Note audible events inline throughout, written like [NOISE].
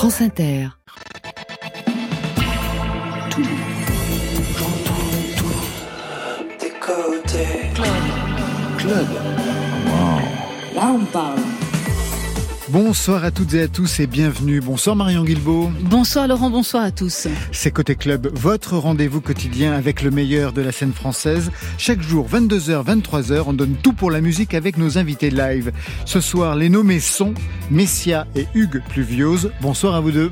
France Inter. Tout, j'entends tout, des côtés. Club. Club. Là, on parle. Bonsoir à toutes et à tous et bienvenue. Bonsoir Marion Guilbault. Bonsoir Laurent, bonsoir à tous. C'est Côté Club, votre rendez-vous quotidien avec le meilleur de la scène française. Chaque jour, 22h, 23h, on donne tout pour la musique avec nos invités live. Ce soir, les nommés sont Messia et Hugues Pluviose. Bonsoir à vous deux.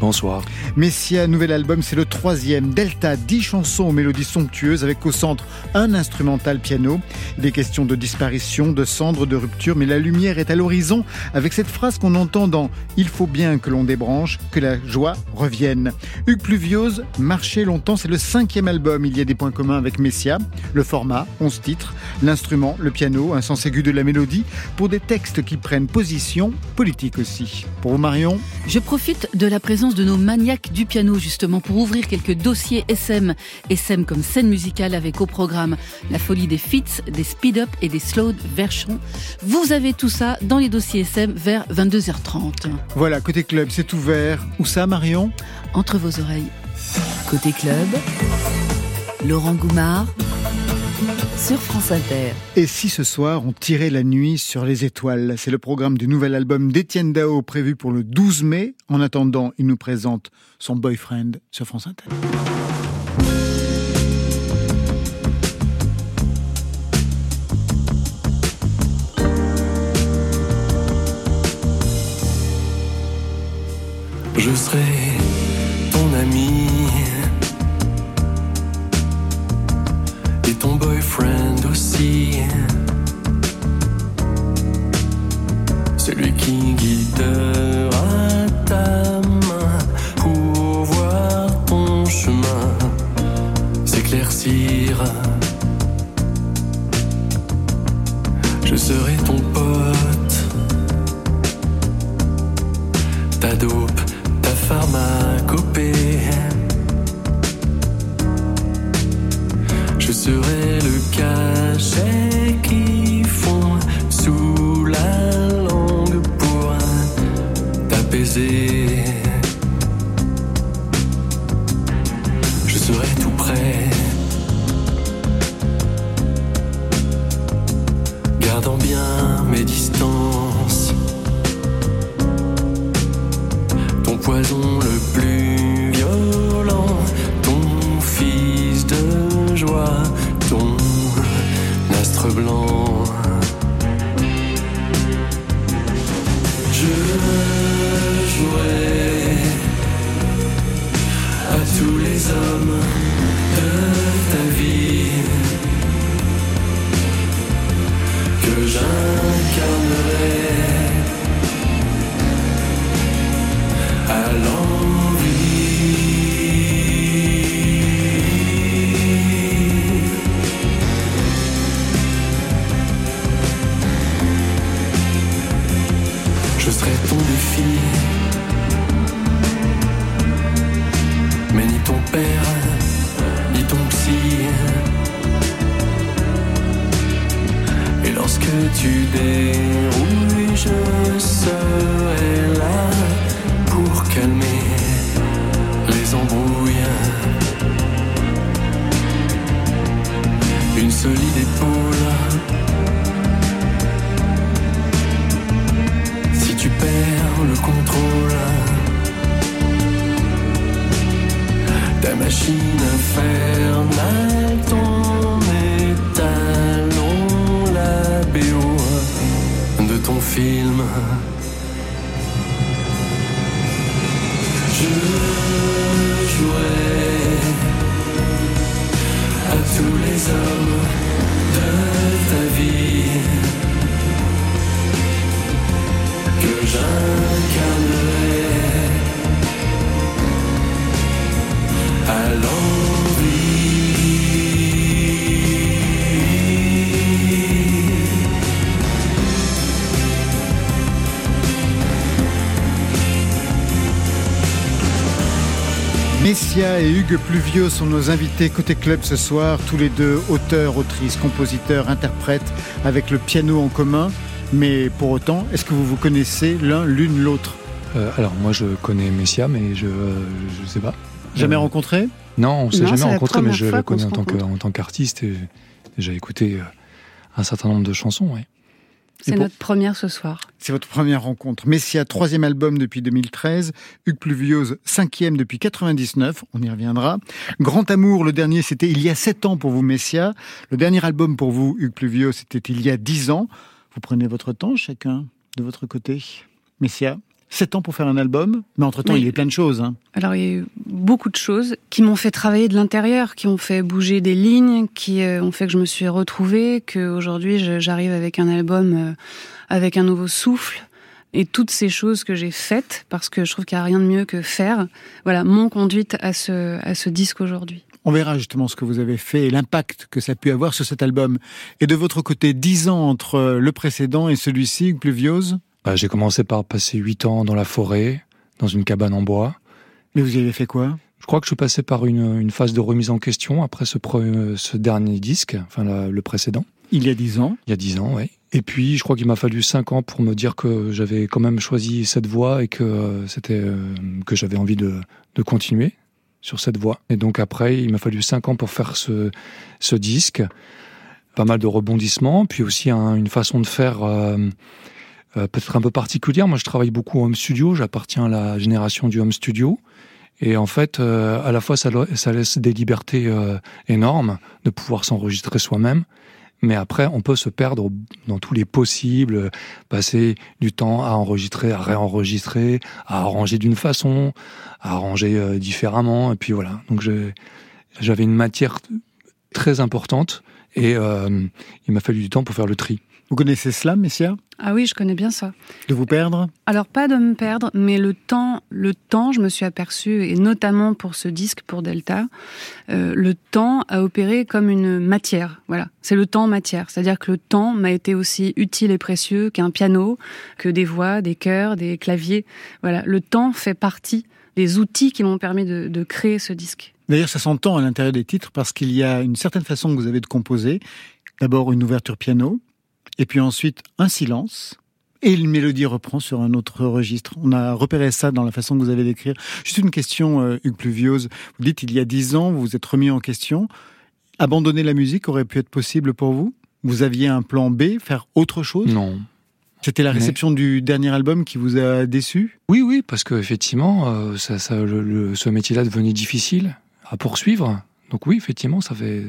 Bonsoir. Messia, nouvel album, c'est le troisième. Delta, dix chansons aux mélodies somptueuses avec au centre un instrumental piano. Des questions de disparition, de cendres, de rupture, mais la lumière est à l'horizon avec cette phrase qu'on entend dans Il faut bien que l'on débranche, que la joie revienne. Hugues Pluviose, Marcher longtemps, c'est le cinquième album. Il y a des points communs avec Messia. Le format, 11 titres, l'instrument, le piano, un sens aigu de la mélodie, pour des textes qui prennent position politique aussi. Pour vous, Marion? Je profite de la présence de nos maniaques du piano justement pour ouvrir quelques dossiers SM. SM comme scène musicale avec au programme la folie des fits, des speed-up et des slow versions. Vous avez tout ça dans les dossiers SM vers 22h30. Voilà, côté club, c'est ouvert. Où ça, Marion? Entre vos oreilles. Côté club, Laurent Goumard sur France Inter. Et si ce soir on tirait la nuit sur les étoiles? C'est le programme du nouvel album d'Étienne Dao prévu pour le 12 mai. En attendant, il nous présente son boyfriend sur France Inter. Je serai ton ami aussi. Celui qui guidera Je serai ton défi, mais ni ton père, ni ton psy. Et lorsque tu dérouilles, je serai film. Messia et Hugues Pluvio sont nos invités côté club ce soir, tous les deux auteurs, autrices, compositeurs, interprètes, avec le piano en commun. Mais pour autant, est-ce que vous vous connaissez l'un l'une l'autre? Euh, alors moi je connais Messia, mais je ne sais pas. Jamais rencontré? Non, on s'est Non, jamais rencontré, mais je le connais en tant, que, rencontre. en tant qu'artiste et j'ai écouté euh, un certain nombre de chansons. Ouais. C'est pour- notre première ce soir. C'est votre première rencontre. Messia, troisième album depuis 2013. Hugues Pluviose, cinquième depuis 99. On y reviendra. Grand Amour, le dernier, c'était il y a sept ans pour vous, Messia. Le dernier album pour vous, Hugues Pluviose, c'était il y a dix ans. Vous prenez votre temps, chacun, de votre côté. Messia, sept ans pour faire un album, mais entre-temps, Oui. il y a plein de choses. hein. Alors il y a eu beaucoup de choses qui m'ont fait travailler de l'intérieur, qui ont fait bouger des lignes, qui euh, ont fait que je me suis retrouvée, que aujourd'hui je- j'arrive avec un album euh, avec un nouveau souffle. Et toutes ces choses que j'ai faites, parce que je trouve qu'il n'y a rien de mieux que faire, voilà, m'ont conduite à ce, à ce disque aujourd'hui. On verra justement ce que vous avez fait et l'impact que ça a pu avoir sur cet album. Et de votre côté, dix ans entre le précédent et celui-ci, Pluviose, Bah, j'ai commencé par passer 8 ans dans la forêt, dans une cabane en bois. mais vous y avez fait quoi? Je crois que je suis passé par une, une phase de remise en question après ce, pre- ce dernier disque, enfin la- le précédent, Il y a dix ans. il y a 10 ans, ouais. Et puis, je crois qu'il m'a fallu 5 ans pour me dire que j'avais quand même choisi cette voie et que euh, c'était euh, que j'avais envie de, de continuer sur cette voie. Et donc après, il m'a fallu 5 ans pour faire ce, ce disque. Pas mal de rebondissements, puis aussi un- une façon de faire euh, peut-être un peu particulière. Moi, je travaille beaucoup en home studio, j'appartiens à la génération du home studio. Et en fait, euh, à la fois, ça, ça laisse des libertés euh, énormes de pouvoir s'enregistrer soi-même. Mais après, on peut se perdre dans tous les possibles, euh, passer du temps à enregistrer, à réenregistrer, à arranger d'une façon, à arranger euh, différemment. Et puis voilà. Donc j'avais une matière très importante et euh, il m'a fallu du temps pour faire le tri. Vous connaissez cela, Messia? Ah oui, je connais bien ça. De vous perdre? Alors pas de me perdre, mais le temps, le temps, je me suis aperçue, et notamment pour ce disque, pour Delta, euh, le temps a opéré comme une matière. Voilà, c'est le temps matière, c'est-à-dire que le temps m'a été aussi utile et précieux qu'un piano, que des voix, des chœurs, des claviers. Voilà, le temps fait partie des outils qui m'ont permis de, de créer ce disque. D'ailleurs, ça s'entend à l'intérieur des titres parce qu'il y a une certaine façon que vous avez de composer. D'abord une ouverture piano, et puis ensuite un silence, et une mélodie reprend sur un autre registre. On a repéré ça dans la façon que vous avez d'écrire. Juste une question, euh, Hugues Pluviose. Vous dites il y a dix ans, vous vous êtes remis en question. Abandonner la musique aurait pu être possible pour vous? Vous aviez un plan B, faire autre chose? Non. C'était la Mais- réception du dernier album qui vous a déçu? Oui, oui, parce que effectivement, euh, ça, ça, le- le- ce métier-là devenait difficile à poursuivre. Donc oui, effectivement, ça fait,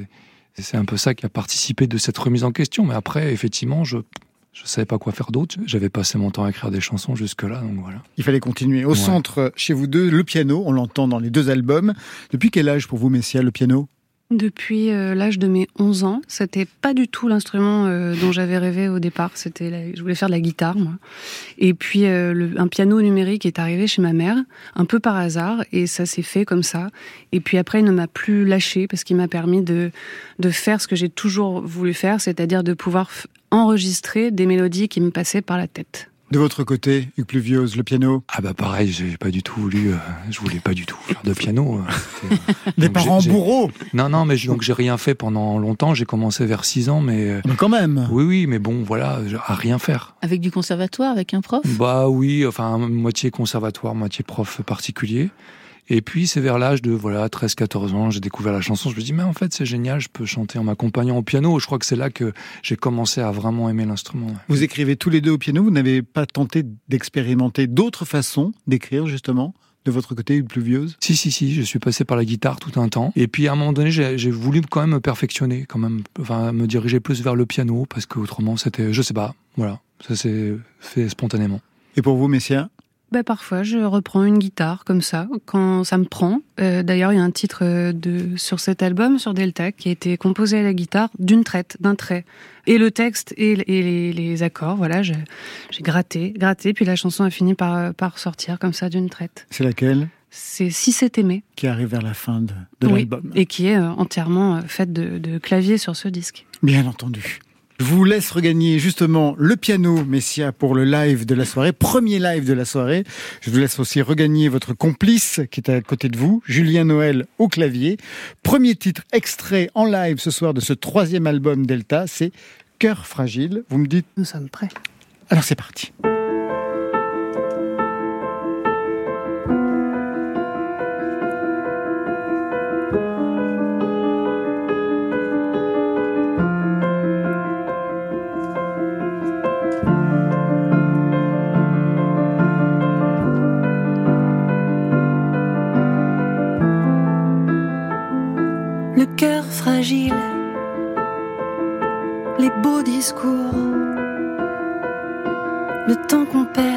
c'est un peu ça qui a participé de cette remise en question. Mais après, effectivement, je je savais pas quoi faire d'autre. J'avais passé mon temps à écrire des chansons jusque-là, donc voilà. Il fallait continuer. Au Ouais. centre, chez vous deux, le piano, on l'entend dans les deux albums. Depuis quel âge pour vous, Messia, le piano? Depuis euh, l'âge de mes 11 ans, c'était pas du tout l'instrument euh, dont j'avais rêvé au départ. C'était, la- je voulais faire de la guitare, moi. Et puis euh, un piano numérique est arrivé chez ma mère, un peu par hasard, et ça s'est fait comme ça. Et puis après, il ne m'a plus lâché parce qu'il m'a permis de de faire ce que j'ai toujours voulu faire, c'est-à-dire de pouvoir enregistrer des mélodies qui me passaient par la tête. De votre côté, Hugues Pluviose, le piano? Ah bah pareil, j'ai pas du tout voulu, euh, je voulais pas du tout faire de piano. euh, euh, [LAUGHS] Des donc parents bourreaux Non, non, mais donc j'ai rien fait pendant longtemps. J'ai commencé vers 6 ans, mais euh, Mais quand même oui, oui, mais bon, voilà, à rien faire. Avec du conservatoire, avec un prof? Bah oui, enfin moitié conservatoire, moitié prof particulier. Et puis c'est vers l'âge de voilà 13-14 ans, j'ai découvert la chanson. Je me dis mais en fait c'est génial, je peux chanter en m'accompagnant au piano. Je crois que c'est là que j'ai commencé à vraiment aimer l'instrument. Vous écrivez tous les deux au piano, vous n'avez pas tenté d'expérimenter d'autres façons d'écrire, justement, de votre côté, Hugues Pluviose Si si si, je suis passé par la guitare tout un temps. Et puis à un moment donné, j'ai j'ai voulu quand même me perfectionner, quand même, enfin me diriger plus vers le piano parce que autrement c'était, je sais pas, voilà, ça s'est fait spontanément. Et pour vous, Messia Ben, parfois, je reprends une guitare comme ça, quand ça me prend. Euh, D'ailleurs, il y a un titre euh, de, sur cet album, sur Delta, qui a été composé à la guitare d'une traite, d'un trait. Et le texte et, et les, les accords, voilà, j'ai gratté, gratté, puis la chanson a fini par, par sortir comme ça d'une traite. C'est laquelle? C'est Si c'est aimé, qui arrive vers la fin de, de Oui. l'album et qui est euh, entièrement faite de, de clavier sur ce disque. Bien entendu. Je vous laisse regagner justement le piano, Messia, pour le live de la soirée, premier live de la soirée. Je vous laisse aussi regagner votre complice qui est à côté de vous, Julien Noël au clavier. Premier titre extrait en live ce soir de ce troisième album Delta, c'est Cœur fragile. Vous me dites, Nous sommes prêts. alors c'est parti. le cœur fragile, les beaux discours, le temps qu'on perd.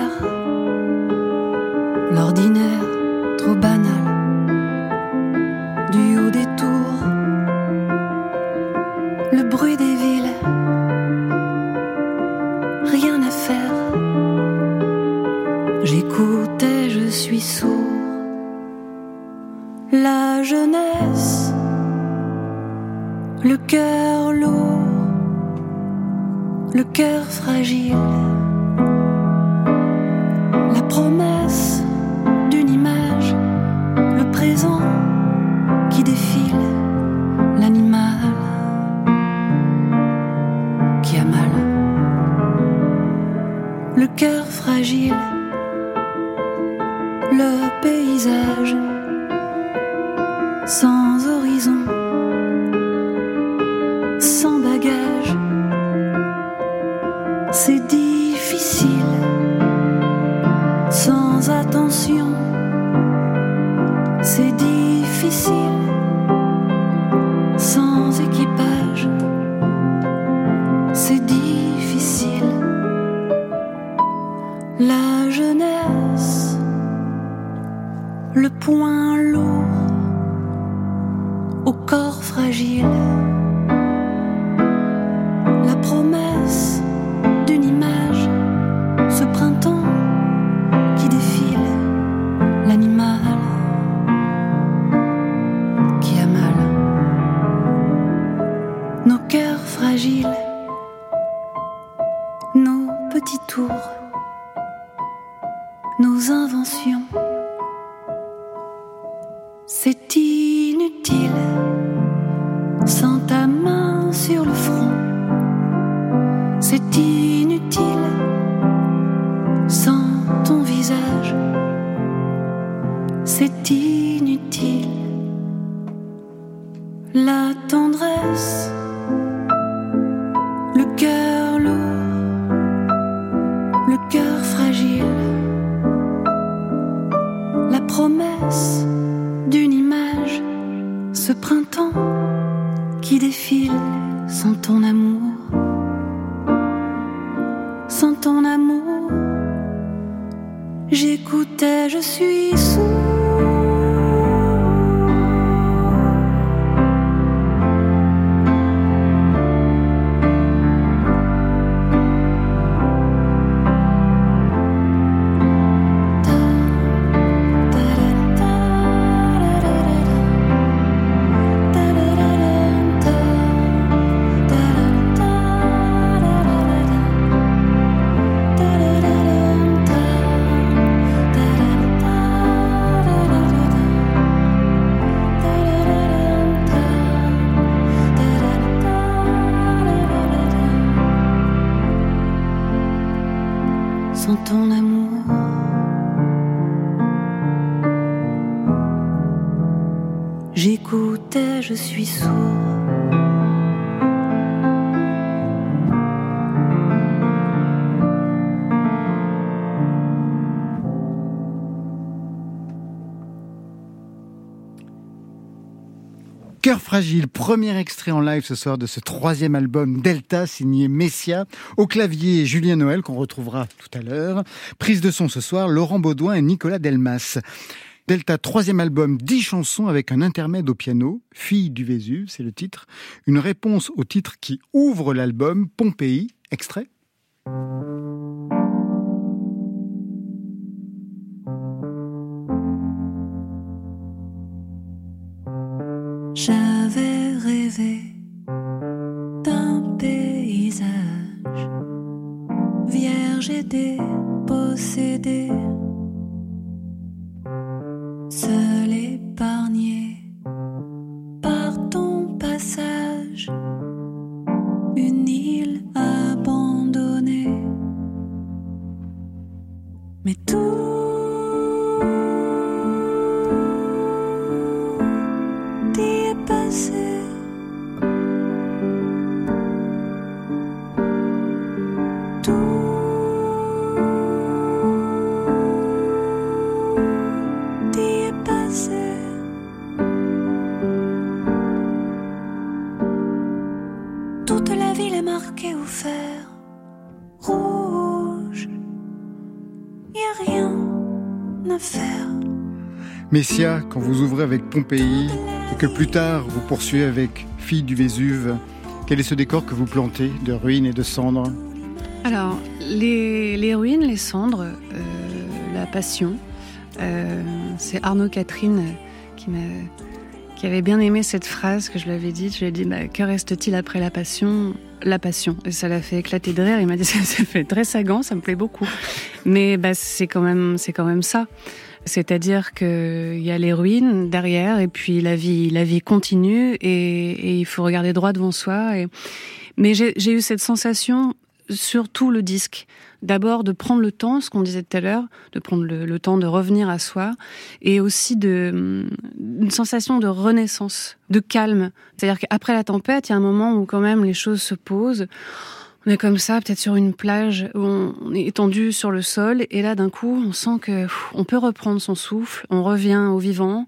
petit tour, nos inventions s'étirent. Fragile, premier extrait en live ce soir de ce troisième album Delta signé Messia. Au clavier, Julien Noël qu'on retrouvera tout à l'heure. Prise de son ce soir, Laurent Baudouin et Nicolas Delmas. Delta, troisième album, dix chansons avec un intermède au piano, Fille du Vésuve, c'est le titre. Une réponse au titre qui ouvre l'album, Pompéi, extrait Pompéi et que plus tard vous poursuivez avec Fille du Vésuve, quel est ce décor que vous plantez de ruines et de cendres Alors, les, ruines, les cendres, euh, la passion, euh, c'est Arnaud Catherine qui m'a qui avait bien aimé cette phrase que je lui avais dite. Je lui ai dit bah, Que reste-t-il après la passion La passion? Et ça l'a fait éclater de rire. Il m'a dit [LAUGHS] Ça, ça fait très sagant, ça me plaît beaucoup. Mais bah, c'est quand, quand même ça. C'est-à-dire qu'il y a les ruines derrière, et puis la vie, la vie continue, et, et il faut regarder droit devant soi. Et... Mais j'ai eu cette sensation sur tout le disque. D'abord de prendre le temps, ce qu'on disait tout à l'heure, de prendre le, le, temps de revenir à soi, et aussi de une sensation de renaissance, de calme. C'est-à-dire qu'après la tempête, il y a un moment où quand même les choses se posent. On est comme ça, peut-être sur une plage où on est étendu sur le sol, et là d'un coup, on sent que pff, on peut reprendre son souffle, on revient au vivant,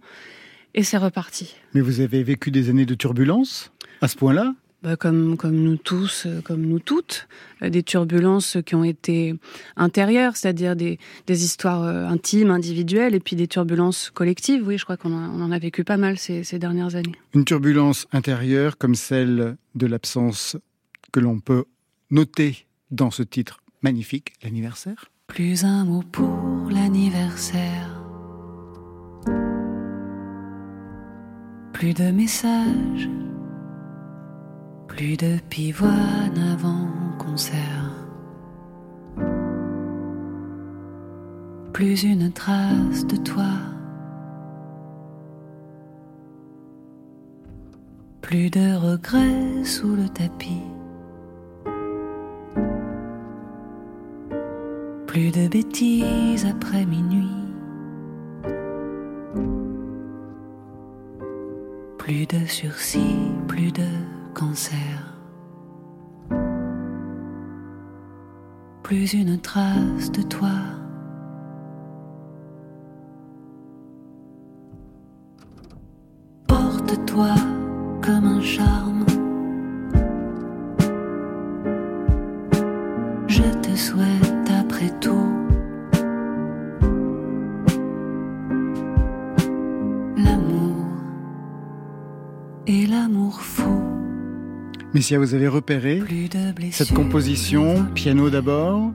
et c'est reparti. Mais vous avez vécu des années de turbulence à ce point-là? Bah comme, comme nous tous, comme nous toutes, des turbulences qui ont été intérieures, c'est-à-dire des, des histoires intimes, individuelles, et puis des turbulences collectives. Oui, je crois qu'on en, en, a vécu pas mal ces, ces dernières années. Une turbulence intérieure comme celle de l'absence que l'on peut noter dans ce titre magnifique, l'anniversaire Plus un mot pour l'anniversaire. Plus de messages plus de pivoine avant concert. Plus une trace de toi. Plus de regrets sous le tapis. Plus de bêtises après minuit. Plus de sursis, plus de cancer. Plus une trace de toi. Porte-toi Vous avez repéré cette composition, piano d'abord,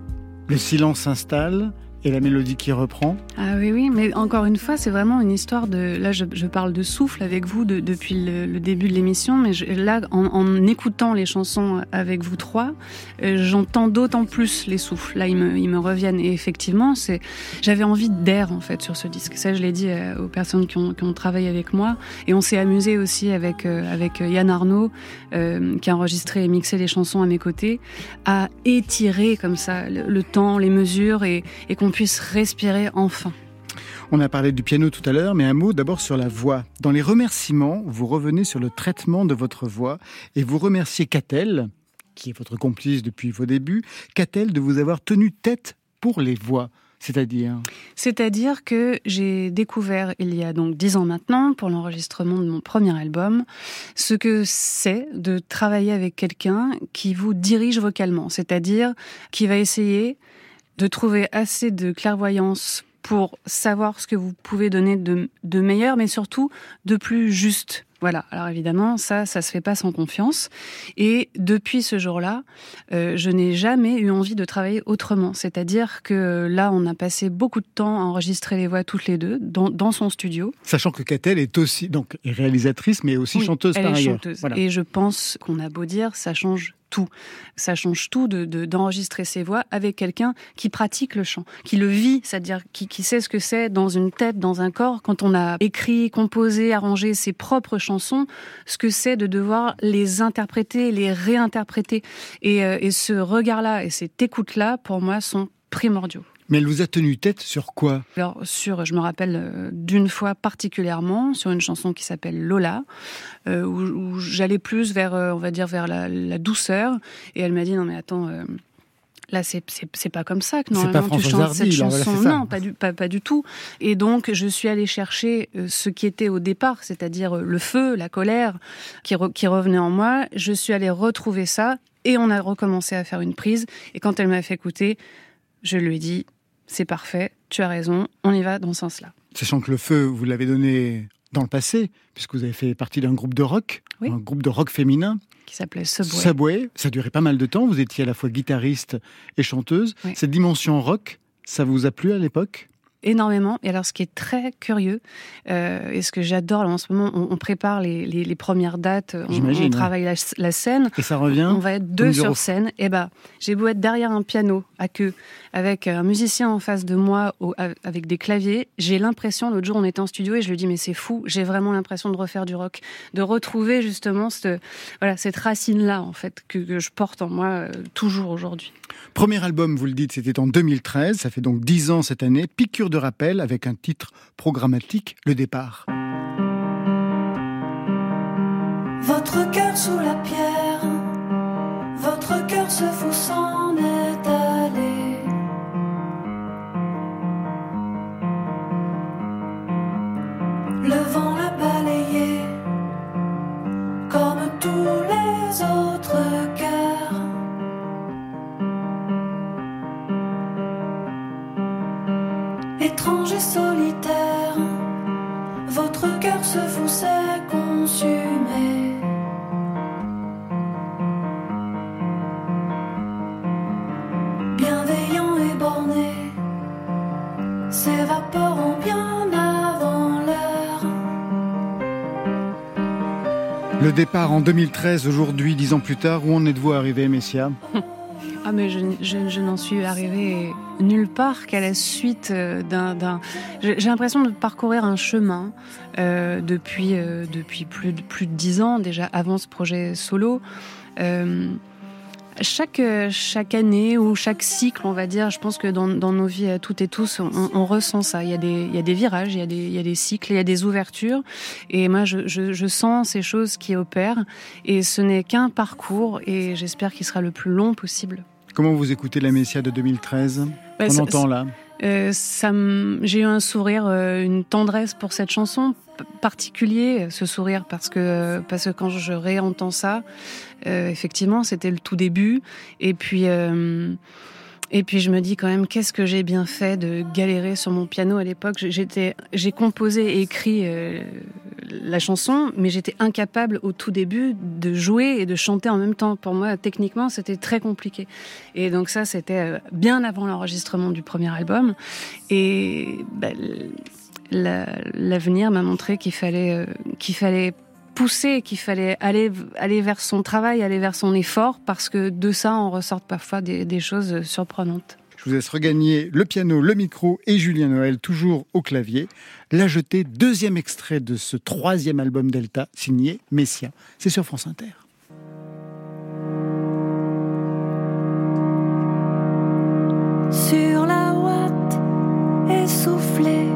le silence s'installe et la mélodie qui reprend. Ah oui, oui, mais encore une fois, c'est vraiment une histoire de. Là, je, parle de souffle avec vous de, depuis le, début de l'émission, mais là, en, écoutant les chansons avec vous trois, euh, j'entends d'autant plus les souffles. Là, ils me, ils me reviennent. Et effectivement, c'est. J'avais envie d'air en fait sur ce disque. Ça, je l'ai dit euh, aux personnes qui ont, qui ont, travaillé avec moi, et on s'est amusé aussi avec euh, avec Yann Arnaud, qui a enregistré et mixé les chansons à mes côtés, à étirer comme ça le, le temps, les mesures, et, et qu'on puisse respirer enfin. On a parlé du piano tout à l'heure, mais un mot d'abord sur la voix. Dans les remerciements, vous revenez sur le traitement de votre voix et vous remerciez Catel, qui est votre complice depuis vos débuts, Catel de vous avoir tenu tête pour les voix. C'est-à-dire C'est-à-dire que j'ai découvert il y a donc dix ans maintenant, pour l'enregistrement de mon premier album, ce que c'est de travailler avec quelqu'un qui vous dirige vocalement, c'est-à-dire qui va essayer de trouver assez de clairvoyance pour savoir ce que vous pouvez donner de, meilleur, mais surtout de plus juste. Voilà. Alors évidemment, ça, ça se fait pas sans confiance. Et depuis ce jour-là, euh, je n'ai jamais eu envie de travailler autrement. C'est-à-dire que là, on a passé beaucoup de temps à enregistrer les voix toutes les deux dans, dans son studio. Sachant que Catel est aussi donc réalisatrice, mais aussi oui, chanteuse elle par est ailleurs. Chanteuse. Voilà. Et je pense qu'on a beau dire, ça change tout. Ça change tout de, de, d'enregistrer ses voix avec quelqu'un qui pratique le chant, qui le vit, c'est-à-dire qui, qui sait ce que c'est dans une tête, dans un corps. Quand on a écrit, composé, arrangé ses propres chansons, ce que c'est de devoir les interpréter, les réinterpréter. Et, euh, et ce regard-là et cette écoute-là, pour moi, sont primordiaux. Mais elle vous a tenu tête sur quoi? Alors sur, je me rappelle euh, d'une fois particulièrement sur une chanson qui s'appelle Lola, euh, où, où j'allais plus vers, on va dire, vers la, la, douceur, et elle m'a dit non mais attends. Euh, Là, c'est pas comme ça que normalement tu chantes cette chanson. Là, non, pas du, pas, pas du tout. Et donc, je suis allée chercher euh, ce qui était au départ, c'est-à-dire euh, le feu, la colère qui, re, qui revenait en moi. Je suis allée retrouver ça et on a recommencé à faire une prise. Et quand elle m'a fait écouter, je lui ai dit c'est parfait, tu as raison, on y va dans ce sens-là. Sachant que le feu, vous l'avez donné dans le passé, puisque vous avez fait partie d'un groupe de rock, Oui. un groupe de rock féminin, Qui s'appelait Subway. Subway. Ça duré pas mal de temps. Vous étiez à la fois guitariste et chanteuse. Oui. Cette dimension rock, ça vous a plu à l'époque? Énormément. Et alors, ce qui est très curieux, euh, et ce que j'adore là, en ce moment, on, on prépare les, les- les premières dates, on, travaille la, la scène. Et ça revient On va être deux sur scène. Et ben, j'ai beau être derrière un piano à queue, avec un musicien en face de moi, au- avec des claviers. J'ai l'impression, l'autre jour, on était en studio et je lui dis, mais c'est fou. J'ai vraiment l'impression de refaire du rock, de retrouver justement cette, voilà, cette racine-là, en fait, que, que je porte en moi euh, toujours aujourd'hui. Premier album, vous le dites, c'était en 2013. Ça fait donc 10 ans cette année. Piqûre de rappel avec un titre programmatique, Le départ. Votre cœur sous la pierre, votre cœur se fout s'en est allé. Le vent l'a balayé, comme tous les autres cœurs. Étrange et solitaire, votre cœur se fout s'est consumé. Bienveillant et borné, s'évaporant bien avant l'heure. Le départ en 2013, aujourd'hui, 10 ans plus tard. Où en êtes-vous arrivé, Messia? [LAUGHS] Ah mais je, n'en suis arrivée nulle part qu'à la suite euh, d'un... J'ai l'impression de parcourir un chemin euh, depuis, euh, depuis plus, de, dix ans, déjà avant ce projet solo. Chaque, euh, chaque année ou chaque cycle, on va dire, je pense que dans, dans nos vies, à toutes et tous, on, on ressent ça. Il y, a des, il y a des virages, il y a des, il y a des cycles, il y a des ouvertures. Et moi, je, je, je sens ces choses qui opèrent. Et ce n'est qu'un parcours, et j'espère qu'il sera le plus long possible. Comment vous écoutez la Messia de 2013 Bah, On entend là. Euh, j'ai eu un sourire, euh, une tendresse pour cette chanson particulier, ce sourire parce que parce que quand je réentends ça, euh, effectivement, c'était le tout début. Et puis euh, et puis je me dis quand même qu'est-ce que j'ai bien fait de galérer sur mon piano à l'époque? J'étais, j'ai composé et écrit la chanson, mais j'étais incapable au tout début de jouer et de chanter en même temps. Pour moi, techniquement, c'était très compliqué. Et donc ça, c'était euh, bien avant l'enregistrement du premier album. Et la- l'avenir m'a montré qu'il fallait, euh, qu'il fallait pousser, qu'il fallait aller, aller vers son travail, aller vers son effort, parce que de ça, on ressortent parfois des choses surprenantes. Je vous laisse regagner le piano, le micro et Julien Noël, toujours au clavier. La jetée, deuxième extrait de ce troisième album Delta, signé Messia. C'est sur France Inter. Sur la ouate, essoufflée,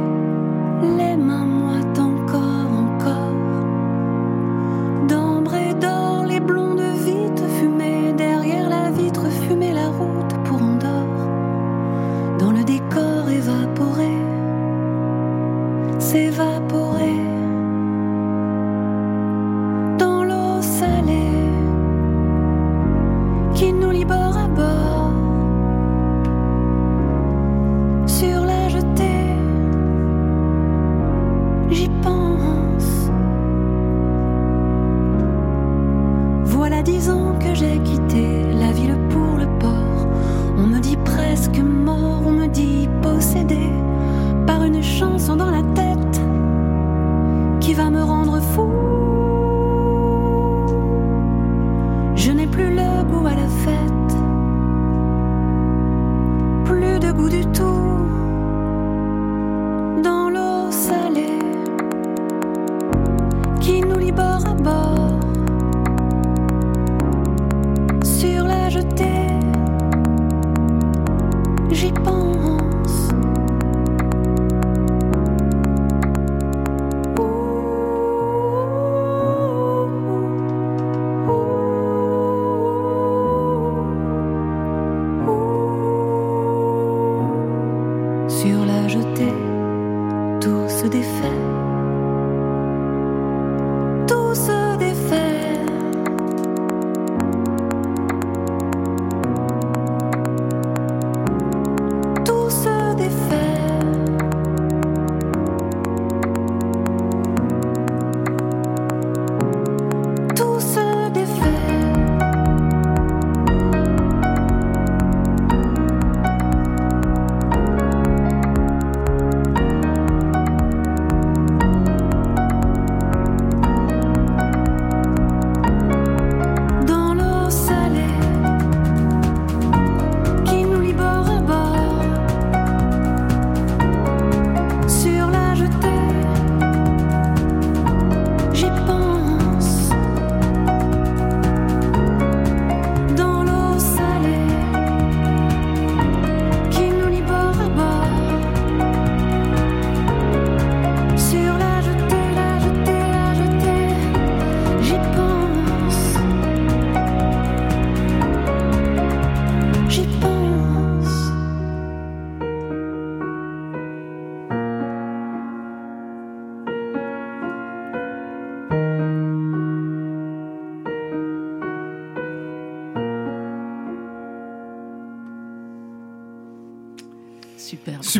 j'ai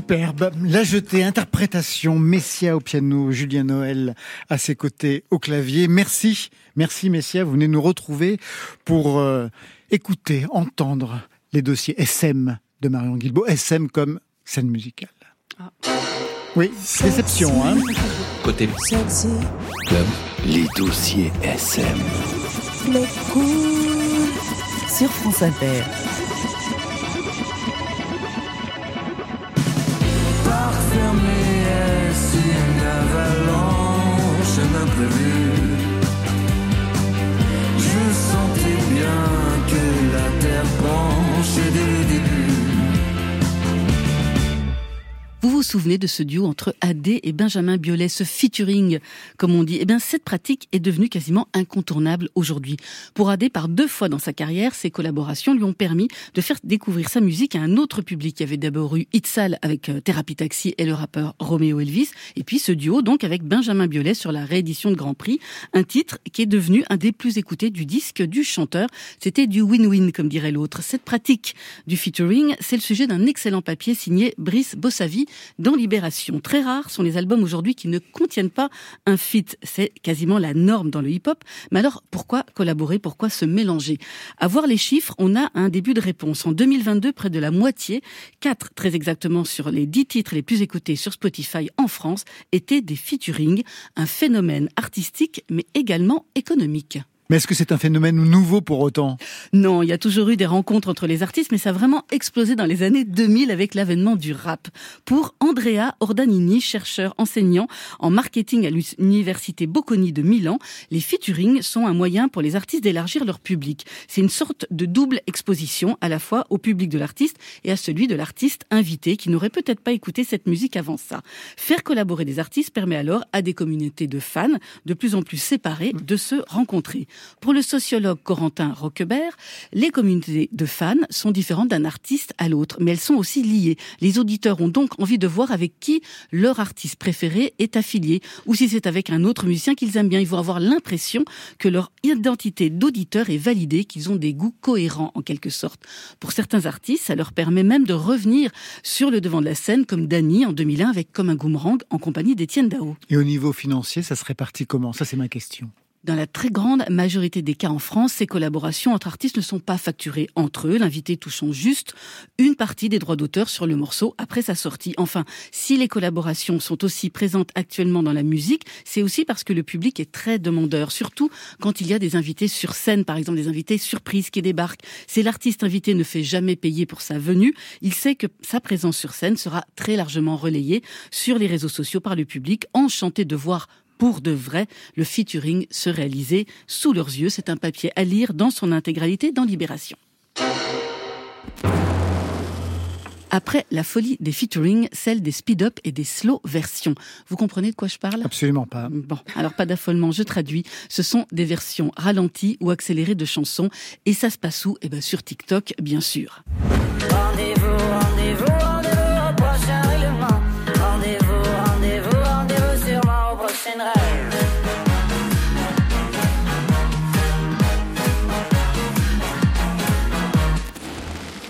superbe. La jetée, interprétation, Messia au piano, Julien Noël à ses côtés au clavier. Merci, merci Messia. Vous venez nous retrouver pour euh, écouter, entendre les dossiers SM de Marion Guilbault. SM comme scène musicale. Ah. Oui, déception, hein. Côté club, les dossiers SM. Sur France Inter. should Vous vous souvenez de ce duo entre Adé et Benjamin Biolay, ce featuring, comme on dit? Eh bien, cette pratique est devenue quasiment incontournable aujourd'hui. Pour Adé, par deux fois dans sa carrière, ses collaborations lui ont permis de faire découvrir sa musique à un autre public. Il y avait d'abord eu Itzal avec euh, Thérapie Taxi et le rappeur Roméo Elvis, et puis ce duo donc avec Benjamin Biolay sur la réédition de Grand Prix, un titre qui est devenu un des plus écoutés du disque du chanteur. C'était du win-win, comme dirait l'autre. Cette pratique du featuring, c'est le sujet d'un excellent papier signé Brice Bossavi dans Libération. Très rares sont les albums aujourd'hui qui ne contiennent pas un feat. C'est quasiment la norme dans le hip-hop. Mais alors, pourquoi collaborer? Pourquoi se mélanger? À voir les chiffres, on a un début de réponse. En 2022, près de la moitié, 4 très exactement sur les 10 titres les plus écoutés sur Spotify en France, étaient des featuring, un phénomène artistique mais également économique. Mais est-ce que c'est un phénomène nouveau pour autant? Non, il y a toujours eu des rencontres entre les artistes, mais ça a vraiment explosé dans les années 2000 avec l'avènement du rap. Pour Andrea Ordanini, chercheur enseignant en marketing à l'université Bocconi de Milan, les featuring sont un moyen pour les artistes d'élargir leur public. C'est une sorte de double exposition à la fois au public de l'artiste et à celui de l'artiste invité qui n'aurait peut-être pas écouté cette musique avant ça. Faire collaborer des artistes permet alors à des communautés de fans de plus en plus séparées de se rencontrer. Pour le sociologue Corentin Roquebert, les communautés de fans sont différentes d'un artiste à l'autre, mais elles sont aussi liées. Les auditeurs ont donc envie de voir avec qui leur artiste préféré est affilié, ou si c'est avec un autre musicien qu'ils aiment bien. Ils vont avoir l'impression que leur identité d'auditeur est validée, qu'ils ont des goûts cohérents en quelque sorte. Pour certains artistes, ça leur permet même de revenir sur le devant de la scène, comme Dany en 2001 avec Comme un Boomerang en compagnie d'Étienne Dao. Et au niveau financier, ça se répartit comment? Ça, c'est ma question. Dans la très grande majorité des cas en France, ces collaborations entre artistes ne sont pas facturées entre eux, l'invité touchant juste une partie des droits d'auteur sur le morceau après sa sortie. Enfin, si les collaborations sont aussi présentes actuellement dans la musique, c'est aussi parce que le public est très demandeur, surtout quand il y a des invités sur scène, par exemple des invités surprises qui débarquent. Si l'artiste invité ne fait jamais payer pour sa venue, il sait que sa présence sur scène sera très largement relayée sur les réseaux sociaux par le public, enchanté de voir pour de vrai le featuring se réaliser sous leurs yeux. C'est un papier à lire dans son intégralité dans Libération. Après la folie des featuring, celle des speed-up et des slow versions. Vous comprenez de quoi je parle? Absolument pas. Bon, alors pas d'affolement, je traduis. Ce sont des versions ralenties ou accélérées de chansons et ça se passe où? Eh ben sur TikTok, bien sûr. Rendez-vous,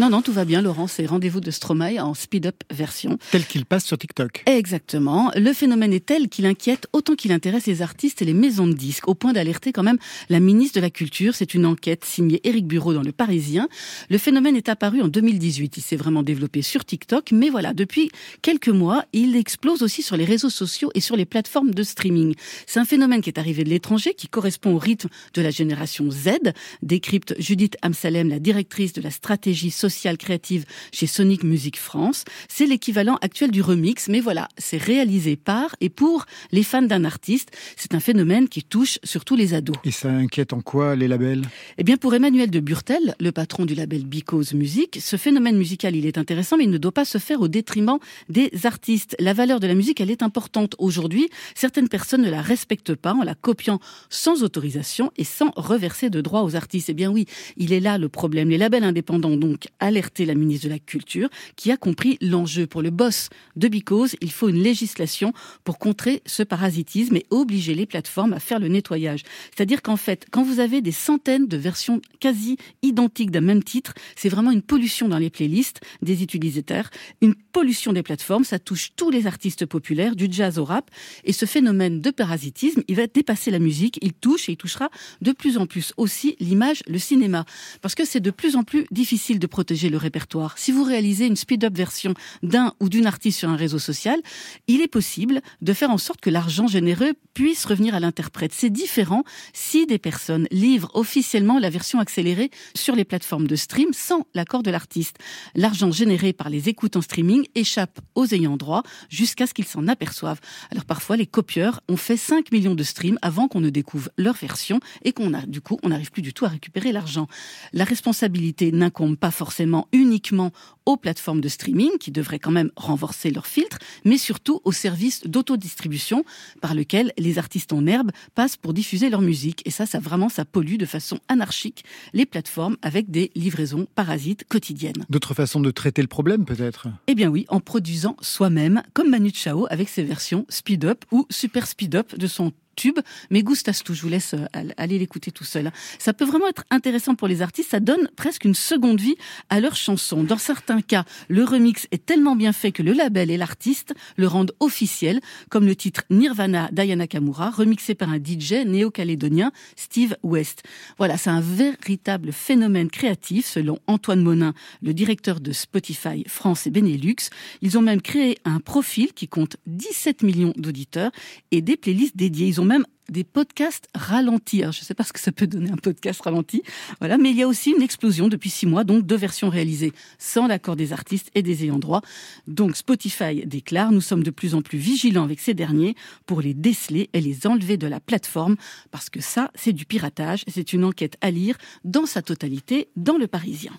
Non, non, tout va bien, Laurent. C'est Rendez-vous de Stromae en speed-up version. Tel qu'il passe sur TikTok. Exactement. Le phénomène est tel qu'il inquiète autant qu'il intéresse les artistes et les maisons de disques, au point d'alerter quand même la ministre de la Culture. C'est une enquête signée Éric Bureau dans Le Parisien. Le phénomène est apparu en 2018. Il s'est vraiment développé sur TikTok, mais voilà, depuis quelques mois, il explose aussi sur les réseaux sociaux et sur les plateformes de streaming. C'est un phénomène qui est arrivé de l'étranger, qui correspond au rythme de la génération Z, décrypte Judith Amsalem, la directrice de la stratégie sociale créative chez Sonic Music France. C'est l'équivalent actuel du remix, mais voilà, c'est réalisé par et pour les fans d'un artiste. C'est un phénomène qui touche surtout les ados. Et ça inquiète en quoi les labels? Eh bien, pour Emmanuel de Burtel, le patron du label Because Music, ce phénomène musical, il est intéressant, mais il ne doit pas se faire au détriment des artistes. La valeur de la musique, elle est importante. Aujourd'hui, certaines personnes ne la respectent pas en la copiant sans autorisation et sans reverser de droits aux artistes. Eh bien oui, il est là le problème. Les labels indépendants, donc, alerté la ministre de la Culture qui a compris l'enjeu. Pour le boss de Because, il faut une législation pour contrer ce parasitisme et obliger les plateformes à faire le nettoyage. C'est-à-dire qu'en fait, quand vous avez des centaines de versions quasi identiques d'un même titre, c'est vraiment une pollution dans les playlists des utilisateurs, une pollution des plateformes, ça touche tous les artistes populaires, du jazz au rap, et ce phénomène de parasitisme, il va dépasser la musique, il touche et il touchera de plus en plus aussi l'image, le cinéma, parce que c'est de plus en plus difficile de protéger le répertoire. Si vous réalisez une speed-up version d'un ou d'une artiste sur un réseau social, il est possible de faire en sorte que l'argent généreux puisse revenir à l'interprète. C'est différent si des personnes livrent officiellement la version accélérée sur les plateformes de stream sans l'accord de l'artiste. L'argent généré par les écoutes en streaming échappe aux ayants droit jusqu'à ce qu'ils s'en aperçoivent. Alors parfois, les copieurs ont fait 5 millions de streams avant qu'on ne découvre leur version et qu'on a, du coup, on n'arrive plus du tout à récupérer l'argent. La responsabilité n'incombe pas forcément uniquement aux plateformes de streaming qui devraient quand même renforcer leurs filtres, mais surtout aux services d'autodistribution par lesquels les artistes en herbe passent pour diffuser leur musique. Et ça, ça vraiment, ça pollue de façon anarchique les plateformes avec des livraisons parasites quotidiennes. D'autres façons de traiter le problème, peut-être? Eh bien oui, en produisant soi-même, comme Manu Chao avec ses versions Speed Up ou Super Speed Up de son tube, mais gustas tout. Je vous laisse euh, aller l'écouter tout seul. Ça peut vraiment être intéressant pour les artistes. Ça donne presque une seconde vie à leurs chansons. Dans certains cas, le remix est tellement bien fait que le label et l'artiste le rendent officiel, comme le titre Nirvana d'Ayana Kamura, remixé par un DJ néo-calédonien, Steve West. Voilà, c'est un véritable phénomène créatif, selon Antoine Monin, le directeur de Spotify France et Benelux. Ils ont même créé un profil qui compte 17 millions d'auditeurs et des playlists dédiées. Ils ont même des podcasts ralentis. Je ne sais pas ce que ça peut donner un podcast ralenti. Voilà, mais il y a aussi une explosion depuis six mois, donc deux versions réalisées sans l'accord des artistes et des ayants droit. Donc Spotify déclare nous sommes de plus en plus vigilants avec ces derniers pour les déceler et les enlever de la plateforme parce que ça, c'est du piratage. C'est une enquête à lire dans sa totalité dans Le Parisien.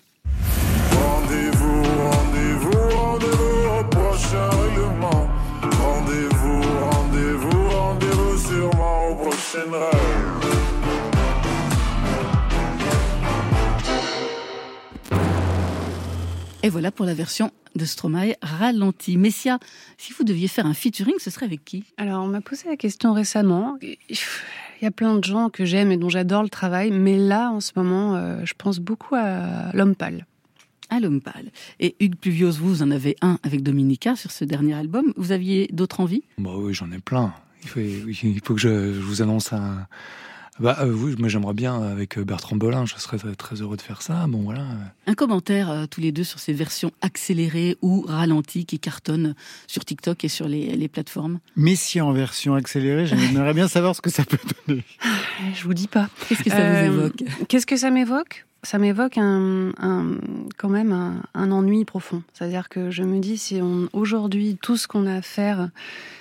Rendez-vous, rendez-vous, rendez-vous au prochain. Et voilà pour la version de Stromae ralenti. Messia, si vous deviez faire un featuring, ce serait avec qui? Alors, on m'a posé la question récemment. Il y a plein de gens que j'aime et dont j'adore le travail, mais là, en ce moment, euh, je pense beaucoup à l'homme pâle. À l'homme pâle. Et Hugues Pluvios, vous en avez un avec Dominica sur ce dernier album. Vous aviez d'autres envies? Bah oui, j'en ai plein. Il faut, il faut que je, je vous annonce un. Bah euh, oui, moi j'aimerais bien avec Bertrand Bolin, je serais très, très heureux de faire ça. Bon voilà. Un commentaire euh, tous les deux sur ces versions accélérées ou ralenties qui cartonnent sur TikTok et sur les, les plateformes. Messia en version accélérée, j'aimerais bien savoir ce que ça peut donner. Je vous dis pas. Qu'est-ce que ça Euh, vous évoque? Qu'est-ce que ça m'évoque? Ça m'évoque un, un- quand même un, un ennui profond. C'est-à-dire que je me dis, si on, aujourd'hui, tout ce qu'on a à faire,